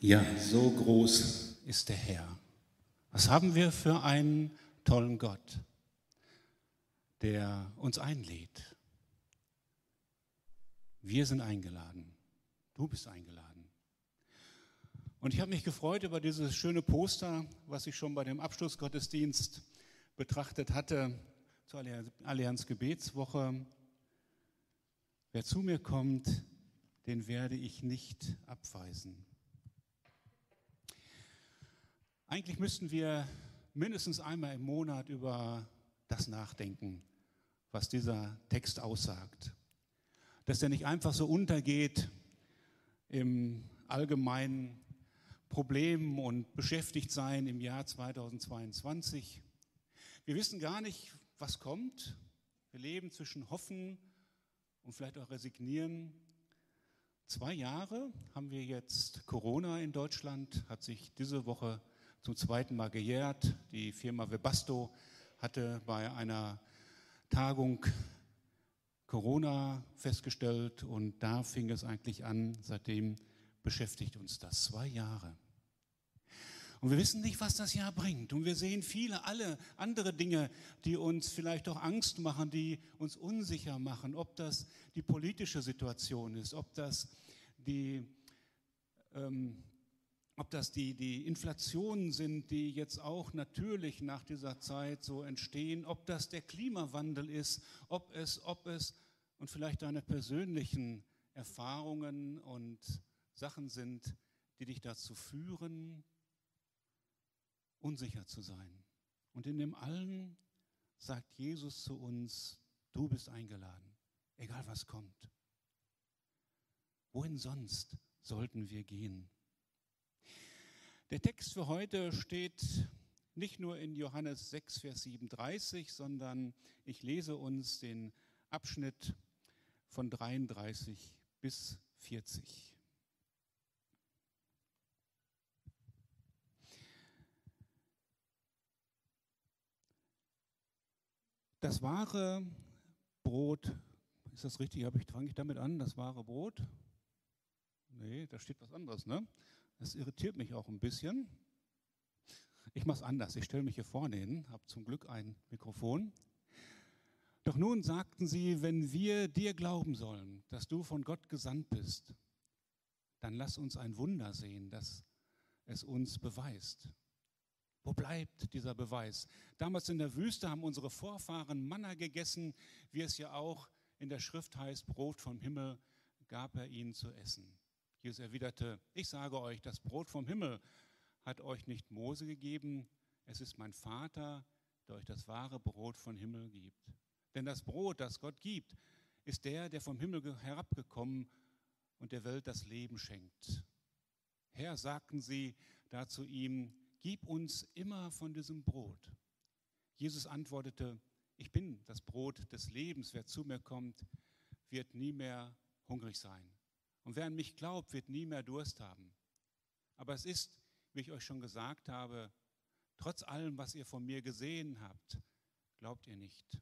Ja, so groß ist der Herr. Was haben wir für einen tollen Gott, der uns einlädt. Wir sind eingeladen. Du bist eingeladen. Und ich habe mich gefreut über dieses schöne Poster, was ich schon bei dem Abschlussgottesdienst betrachtet hatte zur Allianz Gebetswoche. Wer zu mir kommt, den werde ich nicht abweisen. Eigentlich müssten wir mindestens einmal im Monat über das nachdenken, was dieser Text aussagt. Dass er nicht einfach so untergeht im allgemeinen Problem und beschäftigt sein im Jahr 2022. Wir wissen gar nicht, was kommt. Wir leben zwischen Hoffen und vielleicht auch Resignieren. Zwei Jahre haben wir jetzt Corona in Deutschland, hat sich diese Woche zum zweiten Mal gejährt. Die Firma Webasto hatte bei einer Tagung Corona festgestellt und da fing es eigentlich an. Seitdem beschäftigt uns das zwei Jahre. Und wir wissen nicht, was das Jahr bringt. Und wir sehen viele, alle andere Dinge, die uns vielleicht auch Angst machen, die uns unsicher machen. Ob das die politische Situation ist, ob das die ähm, ob das die, die Inflationen sind, die jetzt auch natürlich nach dieser Zeit so entstehen, ob das der Klimawandel ist, ob es, ob es und vielleicht deine persönlichen Erfahrungen und Sachen sind, die dich dazu führen, unsicher zu sein. Und in dem allen sagt Jesus zu uns, du bist eingeladen, egal was kommt. Wohin sonst sollten wir gehen? Der Text für heute steht nicht nur in Johannes 6, Vers 37, sondern ich lese uns den Abschnitt von 33 bis 40. Das wahre Brot, ist das richtig? Fange ich damit an? Das wahre Brot? Nee, da steht was anderes, ne? Das irritiert mich auch ein bisschen. Ich mache es anders. Ich stelle mich hier vorne hin, habe zum Glück ein Mikrofon. Doch nun sagten sie, wenn wir dir glauben sollen, dass du von Gott gesandt bist, dann lass uns ein Wunder sehen, das es uns beweist. Wo bleibt dieser Beweis? Damals in der Wüste haben unsere Vorfahren Manna gegessen, wie es ja auch in der Schrift heißt, Brot vom Himmel gab er ihnen zu essen. Jesus erwiderte, ich sage euch, das Brot vom Himmel hat euch nicht Mose gegeben, es ist mein Vater, der euch das wahre Brot vom Himmel gibt. Denn das Brot, das Gott gibt, ist der, der vom Himmel herabgekommen und der Welt das Leben schenkt. Herr, sagten sie da zu ihm, gib uns immer von diesem Brot. Jesus antwortete, ich bin das Brot des Lebens, wer zu mir kommt, wird nie mehr hungrig sein. Und wer an mich glaubt, wird nie mehr Durst haben. Aber es ist, wie ich euch schon gesagt habe, trotz allem, was ihr von mir gesehen habt, glaubt ihr nicht.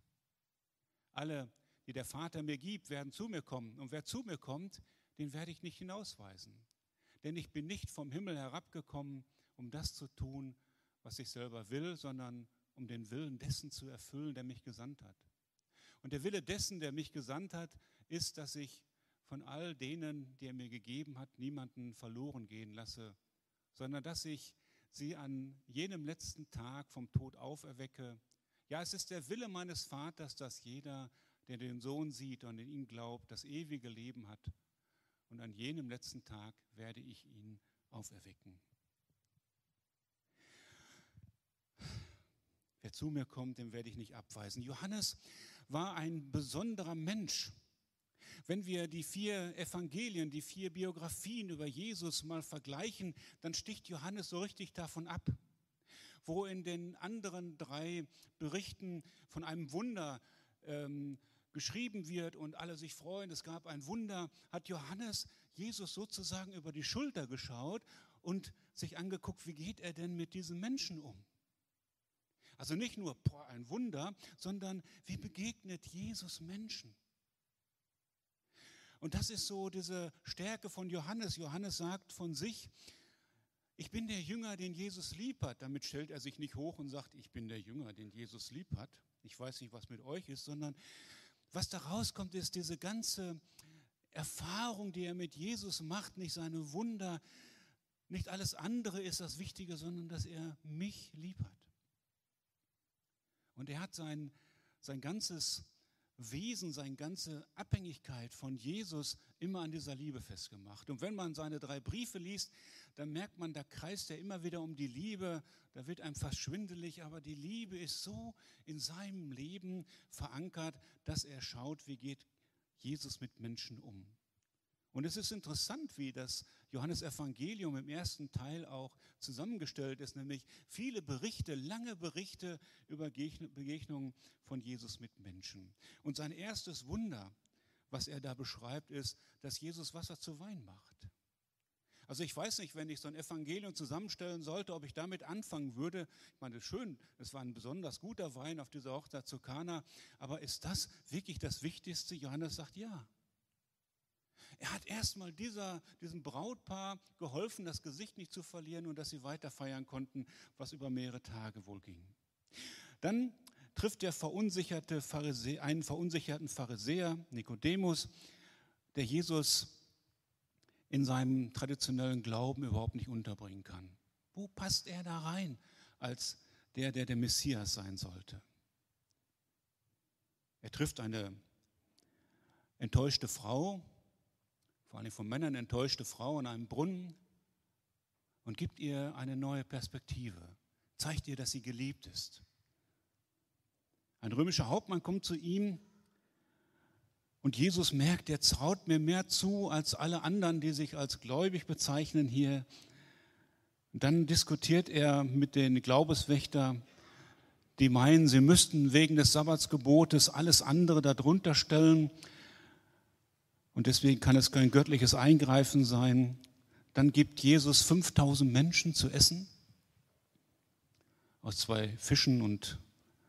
Alle, die der Vater mir gibt, werden zu mir kommen. Und wer zu mir kommt, den werde ich nicht hinausweisen. Denn ich bin nicht vom Himmel herabgekommen, um das zu tun, was ich selber will, sondern um den Willen dessen zu erfüllen, der mich gesandt hat. Und der Wille dessen, der mich gesandt hat, ist, dass ich von all denen, die er mir gegeben hat, niemanden verloren gehen lasse, sondern dass ich sie an jenem letzten Tag vom Tod auferwecke. Ja, es ist der Wille meines Vaters, dass jeder, der den Sohn sieht und in ihn glaubt, das ewige Leben hat. Und an jenem letzten Tag werde ich ihn auferwecken. Wer zu mir kommt, den werde ich nicht abweisen. Johannes war ein besonderer Mensch. Wenn wir die vier Evangelien, die vier Biografien über Jesus mal vergleichen, dann sticht Johannes so richtig davon ab. Wo in den anderen drei Berichten von einem Wunder ähm, geschrieben wird und alle sich freuen, es gab ein Wunder, hat Johannes Jesus sozusagen über die Schulter geschaut und sich angeguckt, wie geht er denn mit diesen Menschen um? Also nicht nur boah, ein Wunder, sondern wie begegnet Jesus Menschen? Und das ist so diese Stärke von Johannes. Johannes sagt von sich, ich bin der Jünger, den Jesus lieb hat. Damit stellt er sich nicht hoch und sagt, ich bin der Jünger, den Jesus lieb hat. Ich weiß nicht, was mit euch ist, sondern was da rauskommt, ist diese ganze Erfahrung, die er mit Jesus macht, nicht seine Wunder, nicht alles andere ist das Wichtige, sondern dass er mich lieb hat. Und er hat sein, sein ganzes Wesen, seine ganze Abhängigkeit von Jesus immer an dieser Liebe festgemacht. Und wenn man seine drei Briefe liest, dann merkt man, da kreist er immer wieder um die Liebe, da wird einem fast schwindelig, aber die Liebe ist so in seinem Leben verankert, dass er schaut, wie geht Jesus mit Menschen um. Und es ist interessant, wie das Johannesevangelium im ersten Teil auch zusammengestellt ist, nämlich viele Berichte, lange Berichte über Begegnungen von Jesus mit Menschen. Und sein erstes Wunder, was er da beschreibt, ist, dass Jesus Wasser zu Wein macht. Also ich weiß nicht, wenn ich so ein Evangelium zusammenstellen sollte, ob ich damit anfangen würde. Ich meine, schön, es war ein besonders guter Wein auf dieser Hochzeit zu Kana, aber ist das wirklich das Wichtigste? Johannes sagt ja. Er hat erstmal dieser, diesem Brautpaar geholfen, das Gesicht nicht zu verlieren und dass sie weiter feiern konnten, was über mehrere Tage wohl ging. Dann trifft der verunsicherte Pharisä einen verunsicherten Pharisäer, Nikodemus, der Jesus in seinem traditionellen Glauben überhaupt nicht unterbringen kann. Wo passt er da rein als der, der der Messias sein sollte? Er trifft eine enttäuschte Frau, vor allem von Männern enttäuschte Frau an einem Brunnen und gibt ihr eine neue Perspektive, zeigt ihr, dass sie geliebt ist. Ein römischer Hauptmann kommt zu ihm und Jesus merkt, er traut mir mehr zu als alle anderen, die sich als gläubig bezeichnen hier. Und dann diskutiert er mit den Glaubenswächtern, die meinen, sie müssten wegen des Sabbatsgebotes alles andere darunter stellen. Und deswegen kann es kein göttliches Eingreifen sein. Dann gibt Jesus 5000 Menschen zu essen aus zwei Fischen und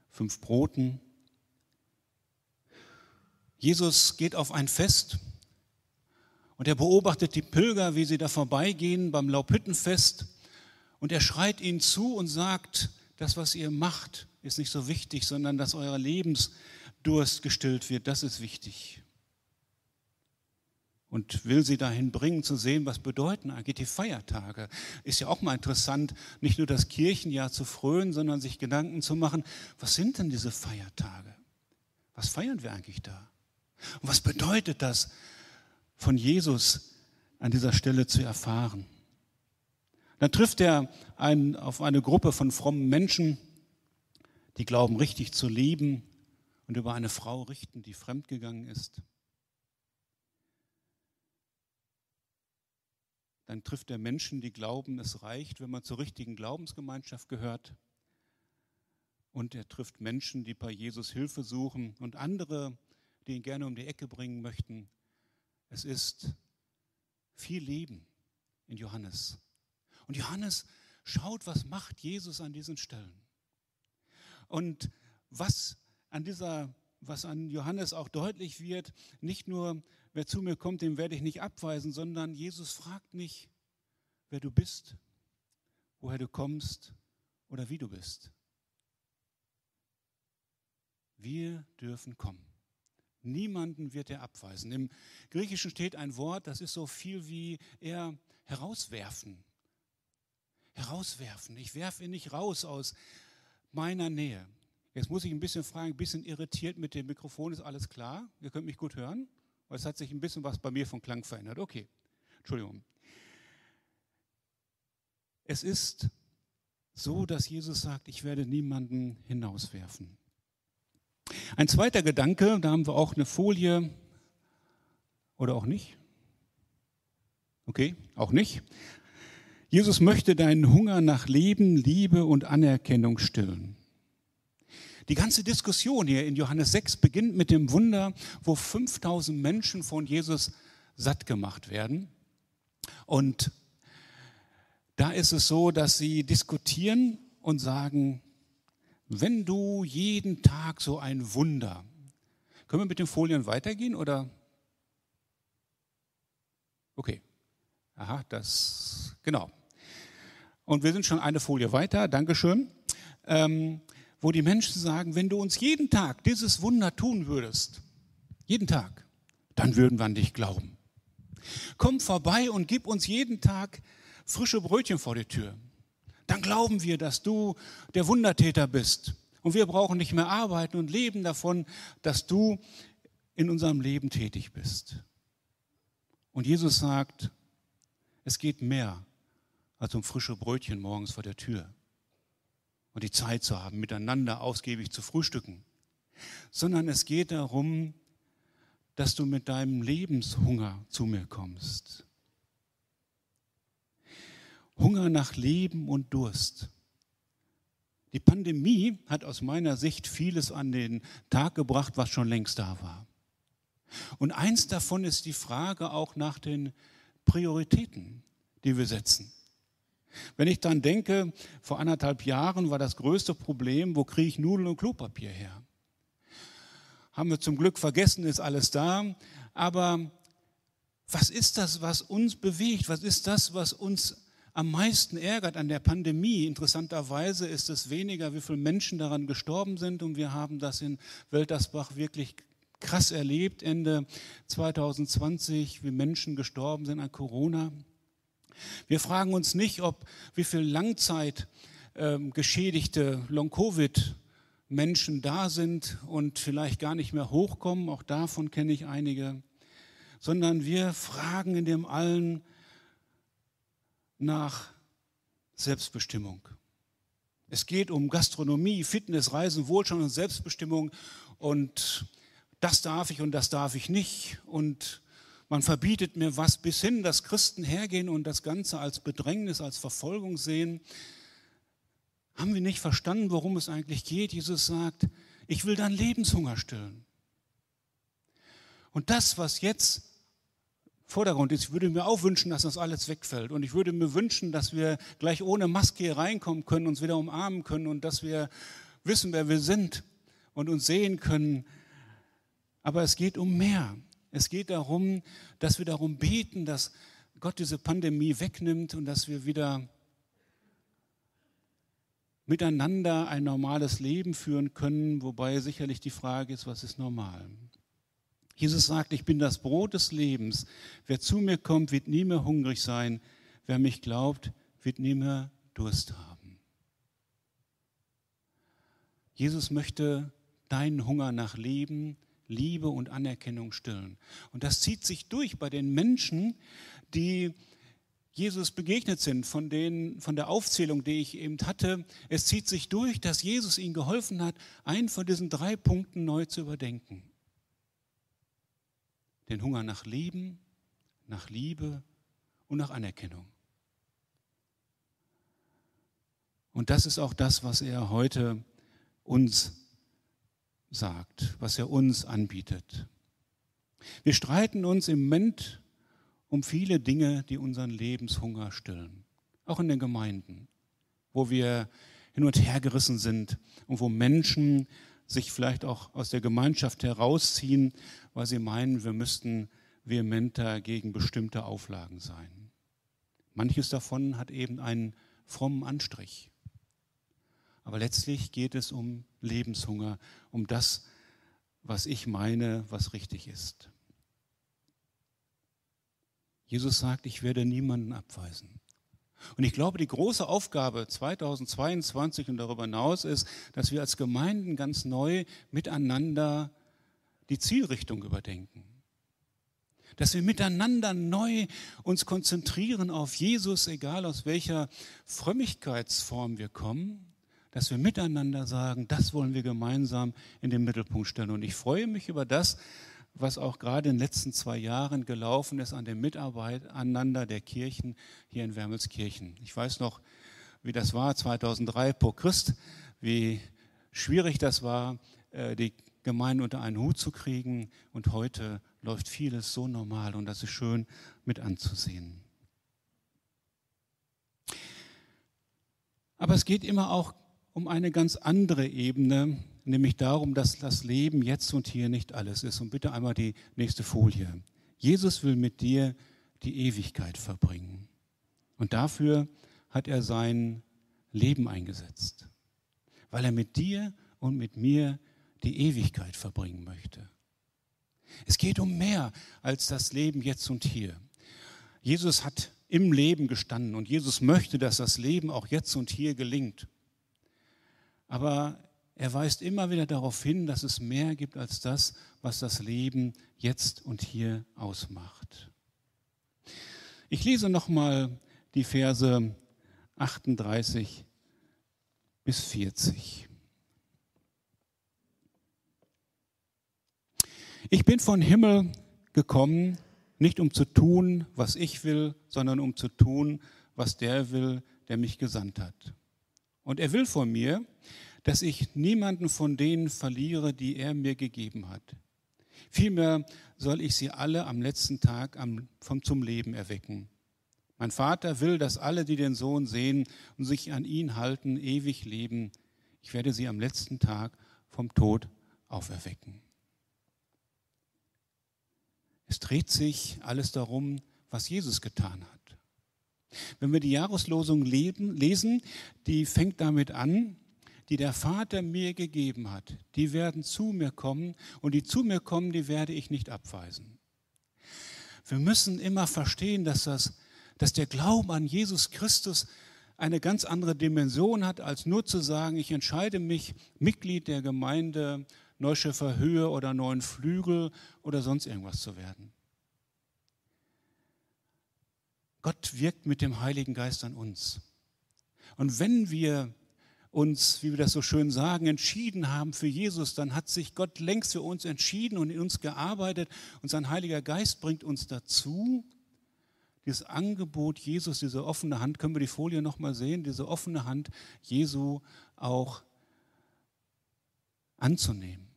fünf Broten. Jesus geht auf ein Fest und er beobachtet die Pilger, wie sie da vorbeigehen beim Laubhüttenfest und er schreit ihnen zu und sagt, das, was ihr macht, ist nicht so wichtig, sondern dass euer Lebensdurst gestillt wird, das ist wichtig. Und will sie dahin bringen zu sehen, was bedeuten eigentlich die Feiertage. Ist ja auch mal interessant, nicht nur das Kirchenjahr zu frönen, sondern sich Gedanken zu machen, was sind denn diese Feiertage? Was feiern wir eigentlich da? Und was bedeutet das, von Jesus an dieser Stelle zu erfahren? Dann trifft er einen, auf eine Gruppe von frommen Menschen, die glauben, richtig zu lieben und über eine Frau richten, die fremdgegangen ist. Dann trifft er Menschen, die glauben, es reicht, wenn man zur richtigen Glaubensgemeinschaft gehört. Und er trifft Menschen, die bei Jesus Hilfe suchen und andere, die ihn gerne um die Ecke bringen möchten. Es ist viel Leben in Johannes. Und Johannes schaut, was macht Jesus an diesen Stellen. Und was an dieser, was an Johannes auch deutlich wird, nicht nur, wer zu mir kommt, den werde ich nicht abweisen, sondern Jesus fragt nicht, wer du bist, woher du kommst oder wie du bist. Wir dürfen kommen. Niemanden wird er abweisen. Im Griechischen steht ein Wort, das ist so viel wie er herauswerfen. Herauswerfen. Ich werfe ihn nicht raus aus meiner Nähe. Jetzt muss ich ein bisschen fragen, ein bisschen irritiert mit dem Mikrofon, ist alles klar? Ihr könnt mich gut hören? Es hat sich ein bisschen was bei mir vom Klang verändert. Okay, Entschuldigung. Es ist so, dass Jesus sagt, ich werde niemanden hinauswerfen. Ein zweiter Gedanke, da haben wir auch eine Folie oder auch nicht. Okay, auch nicht. Jesus möchte deinen Hunger nach Leben, Liebe und Anerkennung stillen. Die ganze Diskussion hier in Johannes 6 beginnt mit dem Wunder, wo 5000 Menschen von Jesus satt gemacht werden. Und da ist es so, dass sie diskutieren und sagen, wenn du jeden Tag so ein Wunder, können wir mit den Folien weitergehen oder? Okay. Aha, das, genau. und wir sind schon eine Folie weiter, Dankeschön, ähm, wo die Menschen sagen, wenn du uns jeden Tag dieses Wunder tun würdest, jeden Tag, dann würden wir an dich glauben. Komm vorbei und gib uns jeden Tag frische Brötchen vor die Tür. Dann glauben wir, dass du der Wundertäter bist. Und wir brauchen nicht mehr arbeiten und leben davon, dass du in unserem Leben tätig bist. Und Jesus sagt, es geht mehr als um frische Brötchen morgens vor der Tür und die Zeit zu haben, miteinander ausgiebig zu frühstücken, sondern es geht darum, dass du mit deinem Lebenshunger zu mir kommst. Hunger nach Leben und Durst. Die Pandemie hat aus meiner Sicht vieles an den Tag gebracht, was schon längst da war. Und eins davon ist die Frage auch nach den Prioritäten, die wir setzen. Wenn ich dann denke, vor anderthalb Jahren war das größte Problem, wo kriege ich Nudeln und Klopapier her? Haben wir zum Glück vergessen, ist alles da. Aber was ist das, was uns bewegt? Was ist das, was uns am meisten ärgert an der Pandemie? Interessanterweise ist es weniger, wie viele Menschen daran gestorben sind. Und wir haben das in Weltersbach wirklich krass erlebt, Ende 2020, wie Menschen gestorben sind an Corona. Wir fragen uns nicht, ob wie viel Langzeit ähm, geschädigte Long-Covid Menschen da sind und vielleicht gar nicht mehr hochkommen, auch davon kenne ich einige, sondern wir fragen in dem allen nach Selbstbestimmung. Es geht um Gastronomie, Fitness, Reisen, Wohlstand und Selbstbestimmung. Und das darf ich und das darf ich nicht. Und man verbietet mir was bis hin, dass Christen hergehen und das Ganze als Bedrängnis, als Verfolgung sehen. Haben wir nicht verstanden, worum es eigentlich geht? Jesus sagt, ich will deinen Lebenshunger stillen. Und das, was jetzt Vordergrund ist, ich würde mir auch wünschen, dass das alles wegfällt. Und ich würde mir wünschen, dass wir gleich ohne Maske hier reinkommen können, uns wieder umarmen können und dass wir wissen, wer wir sind und uns sehen können. Aber es geht um mehr. Es geht darum, dass wir darum beten, dass Gott diese Pandemie wegnimmt und dass wir wieder miteinander ein normales Leben führen können, wobei sicherlich die Frage ist, was ist normal? Jesus sagt, ich bin das Brot des Lebens. Wer zu mir kommt, wird nie mehr hungrig sein. Wer mich glaubt, wird nie mehr Durst haben. Jesus möchte deinen Hunger nach Leben, Liebe und Anerkennung stillen. Und das zieht sich durch bei den Menschen, die Jesus begegnet sind, von, den, von der Aufzählung, die ich eben hatte. Es zieht sich durch, dass Jesus ihnen geholfen hat, einen von diesen drei Punkten neu zu überdenken. Den Hunger nach Leben, nach Liebe und nach Anerkennung. Und das ist auch das, was er heute uns sagt, was er uns anbietet. Wir streiten uns im Moment um viele Dinge, die unseren Lebenshunger stillen. Auch in den Gemeinden, wo wir hin und her gerissen sind und wo Menschen sich vielleicht auch aus der Gemeinschaft herausziehen, weil sie meinen, wir müssten vehementer gegen bestimmte Auflagen sein. Manches davon hat eben einen frommen Anstrich. Aber letztlich geht es um Lebenshunger, um das, was ich meine, was richtig ist. Jesus sagt, ich werde niemanden abweisen. Und ich glaube, die große Aufgabe 2022 und darüber hinaus ist, dass wir als Gemeinden ganz neu miteinander die Zielrichtung überdenken. Dass wir miteinander neu uns konzentrieren auf Jesus, egal aus welcher Frömmigkeitsform wir kommen, dass wir miteinander sagen, das wollen wir gemeinsam in den Mittelpunkt stellen. Und ich freue mich über das, was auch gerade in den letzten zwei Jahren gelaufen ist an dem Miteinander der Kirchen hier in Wermelskirchen. Ich weiß noch, wie das war 2003 vor Christ, wie schwierig das war, äh, die Gemeinden unter einen Hut zu kriegen. Und heute läuft vieles so normal und das ist schön mit anzusehen. Aber es geht immer auch um eine ganz andere Ebene, nämlich darum, dass das Leben jetzt und hier nicht alles ist. Und bitte einmal die nächste Folie. Jesus will mit dir die Ewigkeit verbringen. Und dafür hat er sein Leben eingesetzt, weil er mit dir und mit mir die Ewigkeit verbringen möchte. Es geht um mehr als das Leben jetzt und hier. Jesus hat im Leben gestanden und Jesus möchte, dass das Leben auch jetzt und hier gelingt. Aber er weist immer wieder darauf hin, dass es mehr gibt als das, was das Leben jetzt und hier ausmacht. Ich lese nochmal die Verse 38 bis 40. Ich bin von Himmel gekommen, nicht um zu tun, was ich will, sondern um zu tun, was der will, der mich gesandt hat. Und er will von mir, dass ich niemanden von denen verliere, die er mir gegeben hat. Vielmehr soll ich sie alle am letzten Tag vom, zum Leben erwecken. Mein Vater will, dass alle, die den Sohn sehen und sich an ihn halten, ewig leben. Ich werde sie am letzten Tag vom Tod auferwecken. Es dreht sich alles darum, was Jesus getan hat. Wenn wir die Jahreslosung lesen, die fängt damit an, die der Vater mir gegeben hat, die werden zu mir kommen und die zu mir kommen, die werde ich nicht abweisen. Wir müssen immer verstehen, dass, das, dass der Glauben an Jesus Christus eine ganz andere Dimension hat, als nur zu sagen, ich entscheide mich, Mitglied der Gemeinde Neuschöffer Höhe oder Neuen Flügel oder sonst irgendwas zu werden. Gott wirkt mit dem Heiligen Geist an uns. Und wenn wir uns, wie wir das so schön sagen, entschieden haben für Jesus, dann hat sich Gott längst für uns entschieden und in uns gearbeitet und sein Heiliger Geist bringt uns dazu, dieses Angebot Jesus, diese offene Hand, können wir die Folie nochmal sehen, diese offene Hand Jesu auch anzunehmen.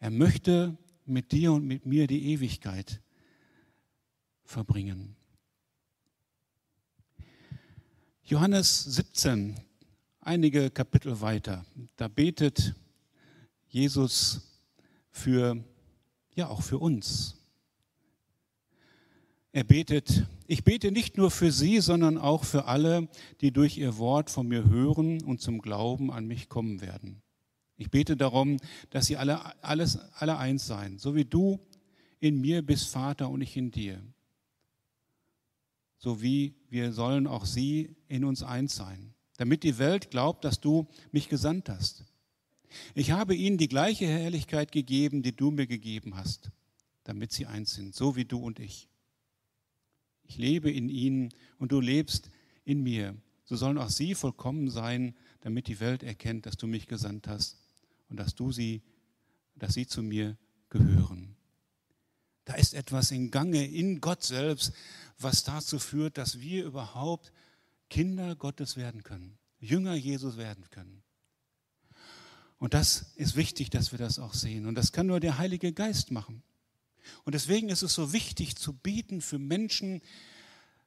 Er möchte mit dir und mit mir die Ewigkeit verbringen. Johannes 17, einige Kapitel weiter, da betet Jesus für, ja auch für uns. Er betet, ich bete nicht nur für sie, sondern auch für alle, die durch ihr Wort von mir hören und zum Glauben an mich kommen werden. Ich bete darum, dass sie alle, alles, alle eins seien, so wie du in mir bist, Vater, und ich in dir. So wie wir sollen auch sie in uns eins sein, damit die Welt glaubt, dass du mich gesandt hast. Ich habe ihnen die gleiche Herrlichkeit gegeben, die du mir gegeben hast, damit sie eins sind, so wie du und ich. Ich lebe in ihnen und du lebst in mir. So sollen auch sie vollkommen sein, damit die Welt erkennt, dass du mich gesandt hast und dass du sie, dass sie zu mir gehören. Da ist etwas in Gange in Gott selbst, was dazu führt, dass wir überhaupt Kinder Gottes werden können, Jünger Jesus werden können. Und das ist wichtig, dass wir das auch sehen. Und das kann nur der Heilige Geist machen. Und deswegen ist es so wichtig zu beten für Menschen,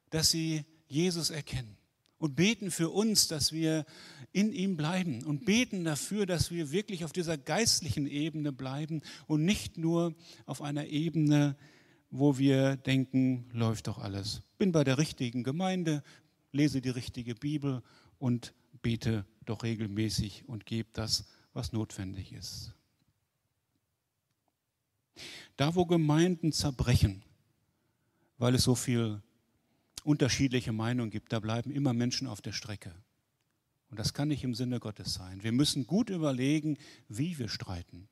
dass sie Jesus erkennen. Und beten für uns, dass wir in ihm bleiben. Und beten dafür, dass wir wirklich auf dieser geistlichen Ebene bleiben und nicht nur auf einer Ebene, wo wir denken, läuft doch alles. Bin bei der richtigen Gemeinde, lese die richtige Bibel und bete doch regelmäßig und gebe das, was notwendig ist. Da, wo Gemeinden zerbrechen, weil es so viel unterschiedliche Meinungen gibt, da bleiben immer Menschen auf der Strecke. Und das kann nicht im Sinne Gottes sein. Wir müssen gut überlegen, wie wir streiten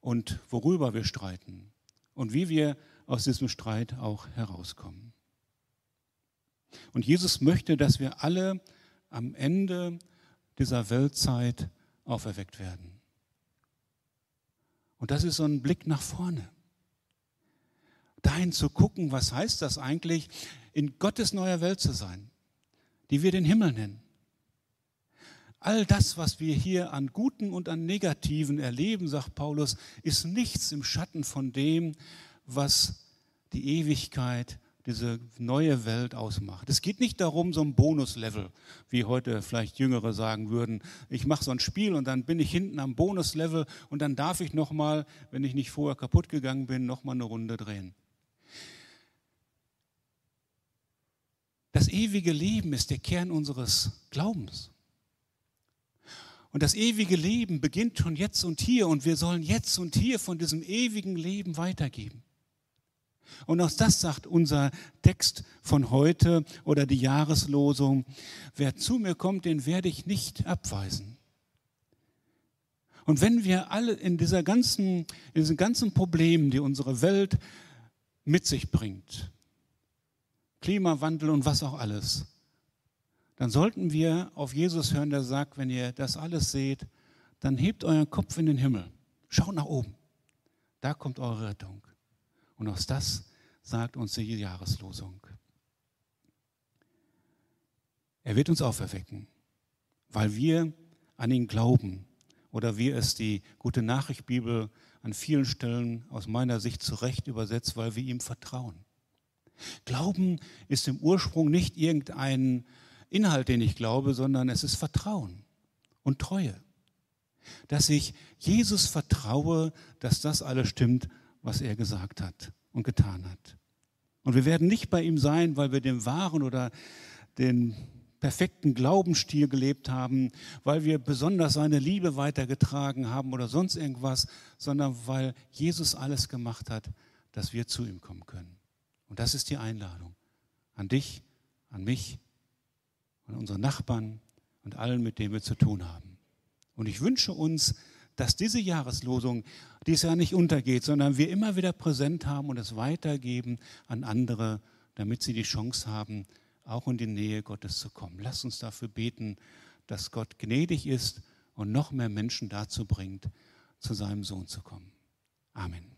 und worüber wir streiten und wie wir aus diesem Streit auch herauskommen. Und Jesus möchte, dass wir alle am Ende dieser Weltzeit auferweckt werden. Und das ist so ein Blick nach vorne. Dahin zu gucken, was heißt das eigentlich, in Gottes neuer Welt zu sein, die wir den Himmel nennen. All das, was wir hier an Guten und an Negativen erleben, sagt Paulus, ist nichts im Schatten von dem, was die Ewigkeit, diese neue Welt ausmacht. Es geht nicht darum, so ein Bonuslevel, wie heute vielleicht Jüngere sagen würden, ich mache so ein Spiel und dann bin ich hinten am Bonuslevel und dann darf ich nochmal, wenn ich nicht vorher kaputt gegangen bin, nochmal eine Runde drehen. Das ewige Leben ist der Kern unseres Glaubens. Und das ewige Leben beginnt schon jetzt und hier und wir sollen jetzt und hier von diesem ewigen Leben weitergeben. Und auch das sagt unser Text von heute oder die Jahreslosung. Wer zu mir kommt, den werde ich nicht abweisen. Und wenn wir alle in dieser ganzen, in diesen ganzen Problemen, die unsere Welt mit sich bringt, Klimawandel und was auch alles, dann sollten wir auf Jesus hören, der sagt, wenn ihr das alles seht, dann hebt euren Kopf in den Himmel, schaut nach oben. Da kommt eure Rettung. Und aus das sagt uns die Jahreslosung. Er wird uns auferwecken, weil wir an ihn glauben oder wie es die gute Nachricht Bibel an vielen Stellen aus meiner Sicht zurecht übersetzt, weil wir ihm vertrauen. Glauben ist im Ursprung nicht irgendein Inhalt, den ich glaube, sondern es ist Vertrauen und Treue. Dass ich Jesus vertraue, dass das alles stimmt, was er gesagt hat und getan hat. Und wir werden nicht bei ihm sein, weil wir den wahren oder den perfekten Glaubensstil gelebt haben, weil wir besonders seine Liebe weitergetragen haben oder sonst irgendwas, sondern weil Jesus alles gemacht hat, dass wir zu ihm kommen können. Und das ist die Einladung an dich, an mich, an unsere Nachbarn und allen, mit denen wir zu tun haben. Und ich wünsche uns, dass diese Jahreslosung dies Jahr nicht untergeht, sondern wir immer wieder präsent haben und es weitergeben an andere, damit sie die Chance haben, auch in die Nähe Gottes zu kommen. Lass uns dafür beten, dass Gott gnädig ist und noch mehr Menschen dazu bringt, zu seinem Sohn zu kommen. Amen.